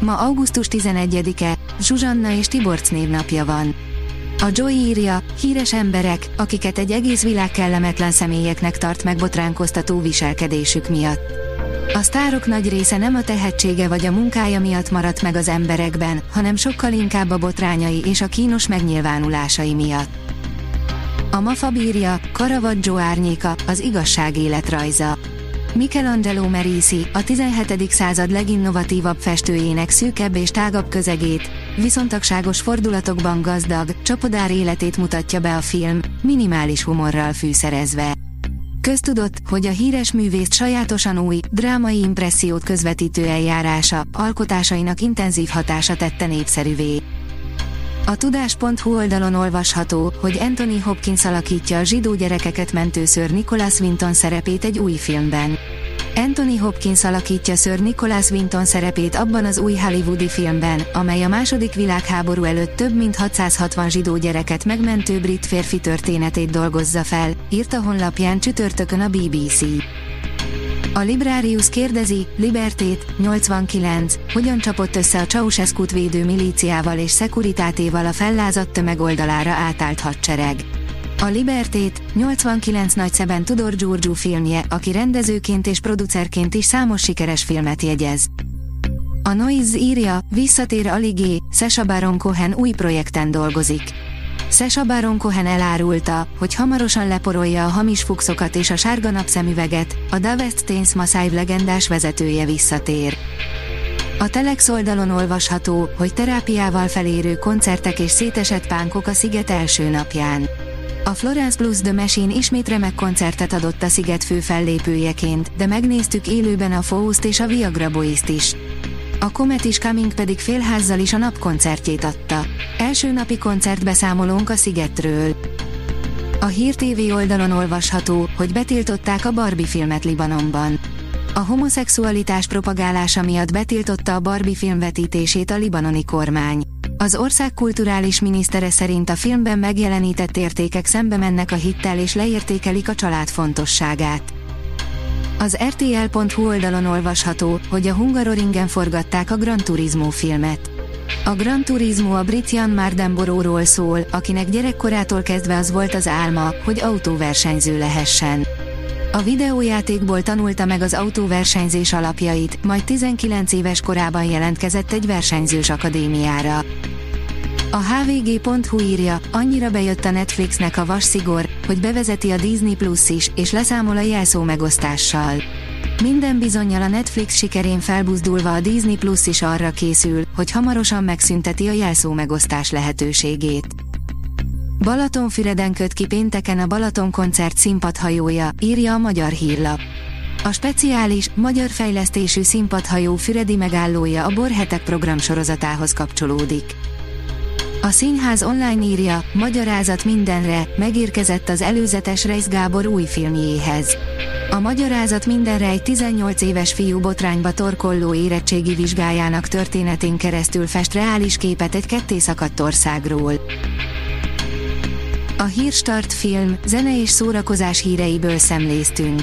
Ma augusztus 11-e, Zsuzsanna és Tiborc névnapja van. A Joy írja, híres emberek, akiket egy egész világ kellemetlen személyeknek tart meg botránkoztató viselkedésük miatt. A sztárok nagy része nem a tehetsége vagy a munkája miatt maradt meg az emberekben, hanem sokkal inkább a botrányai és a kínos megnyilvánulásai miatt. A Mafa bírja, Caravaggio árnyéka, az igazság életrajza. Michelangelo Merisi, a 17. század leginnovatívabb festőjének szűkebb és tágabb közegét, viszontagságos fordulatokban gazdag, csapodár életét mutatja be a film, minimális humorral fűszerezve. Köztudott, hogy a híres művész sajátosan új, drámai impressziót közvetítő eljárása, alkotásainak intenzív hatása tette népszerűvé. A tudás.hu oldalon olvasható, hogy Anthony Hopkins alakítja a zsidó gyerekeket mentőször Nicholas Winton szerepét egy új filmben. Anthony Hopkins alakítja Sir Nicholas Winton szerepét abban az új hollywoodi filmben, amely a második világháború előtt több mint 660 zsidó gyereket megmentő brit férfi történetét dolgozza fel, írta honlapján csütörtökön a BBC. A Librarius kérdezi, Libertét, 89, hogyan csapott össze a ceausescu védő milíciával és szekuritátéval a fellázadt tömeg oldalára átállt hadsereg. A Libertét, 89 nagyszeben Tudor Giorgio filmje, aki rendezőként és producerként is számos sikeres filmet jegyez. A Noise írja, visszatér Aligé, Sasha Baron Cohen új projekten dolgozik. Sasha Baron Cohen elárulta, hogy hamarosan leporolja a hamis fuxokat és a sárga napszemüveget, a Davest Tains Massive legendás vezetője visszatér. A Telex oldalon olvasható, hogy terápiával felérő koncertek és szétesett pánkok a Sziget első napján. A Florence Plus The Machine ismét remek koncertet adott a Sziget fő fellépőjeként, de megnéztük élőben a Faust és a Viagra Boys-t is. A Comet is Coming pedig félházzal is a napkoncertjét adta. Első napi koncertbeszámolónk a Szigetről. A Hír TV oldalon olvasható, hogy betiltották a Barbie filmet Libanonban. A homoszexualitás propagálása miatt betiltotta a Barbie film vetítését a libanoni kormány. Az ország kulturális minisztere szerint a filmben megjelenített értékek szembe mennek a hittel és leértékelik a család fontosságát. Az RTL.hu oldalon olvasható, hogy a Hungaroringen forgatták a Gran Turismo filmet. A Gran Turismo a brit Jan Mardenboróról szól, akinek gyerekkorától kezdve az volt az álma, hogy autóversenyző lehessen. A videójátékból tanulta meg az autóversenyzés alapjait, majd 19 éves korában jelentkezett egy versenyzős akadémiára. A hvg.hu írja, annyira bejött a Netflixnek a vasszigor, hogy bevezeti a Disney Plus is, és leszámol a jelszó megosztással. Minden bizonyal a Netflix sikerén felbuzdulva a Disney Plus is arra készül, hogy hamarosan megszünteti a jelszó megosztás lehetőségét. Balatonfüreden köt ki pénteken a Balaton koncert színpadhajója, írja a Magyar Hírlap. A speciális, magyar fejlesztésű színpadhajó Füredi megállója a Borhetek program sorozatához kapcsolódik. A színház online írja, magyarázat mindenre, megérkezett az előzetes Reis Gábor új filmjéhez. A magyarázat mindenre egy 18 éves fiú botrányba torkolló érettségi vizsgájának történetén keresztül fest reális képet egy kettészakadt országról. A Hírstart film, zene és szórakozás híreiből szemléztünk.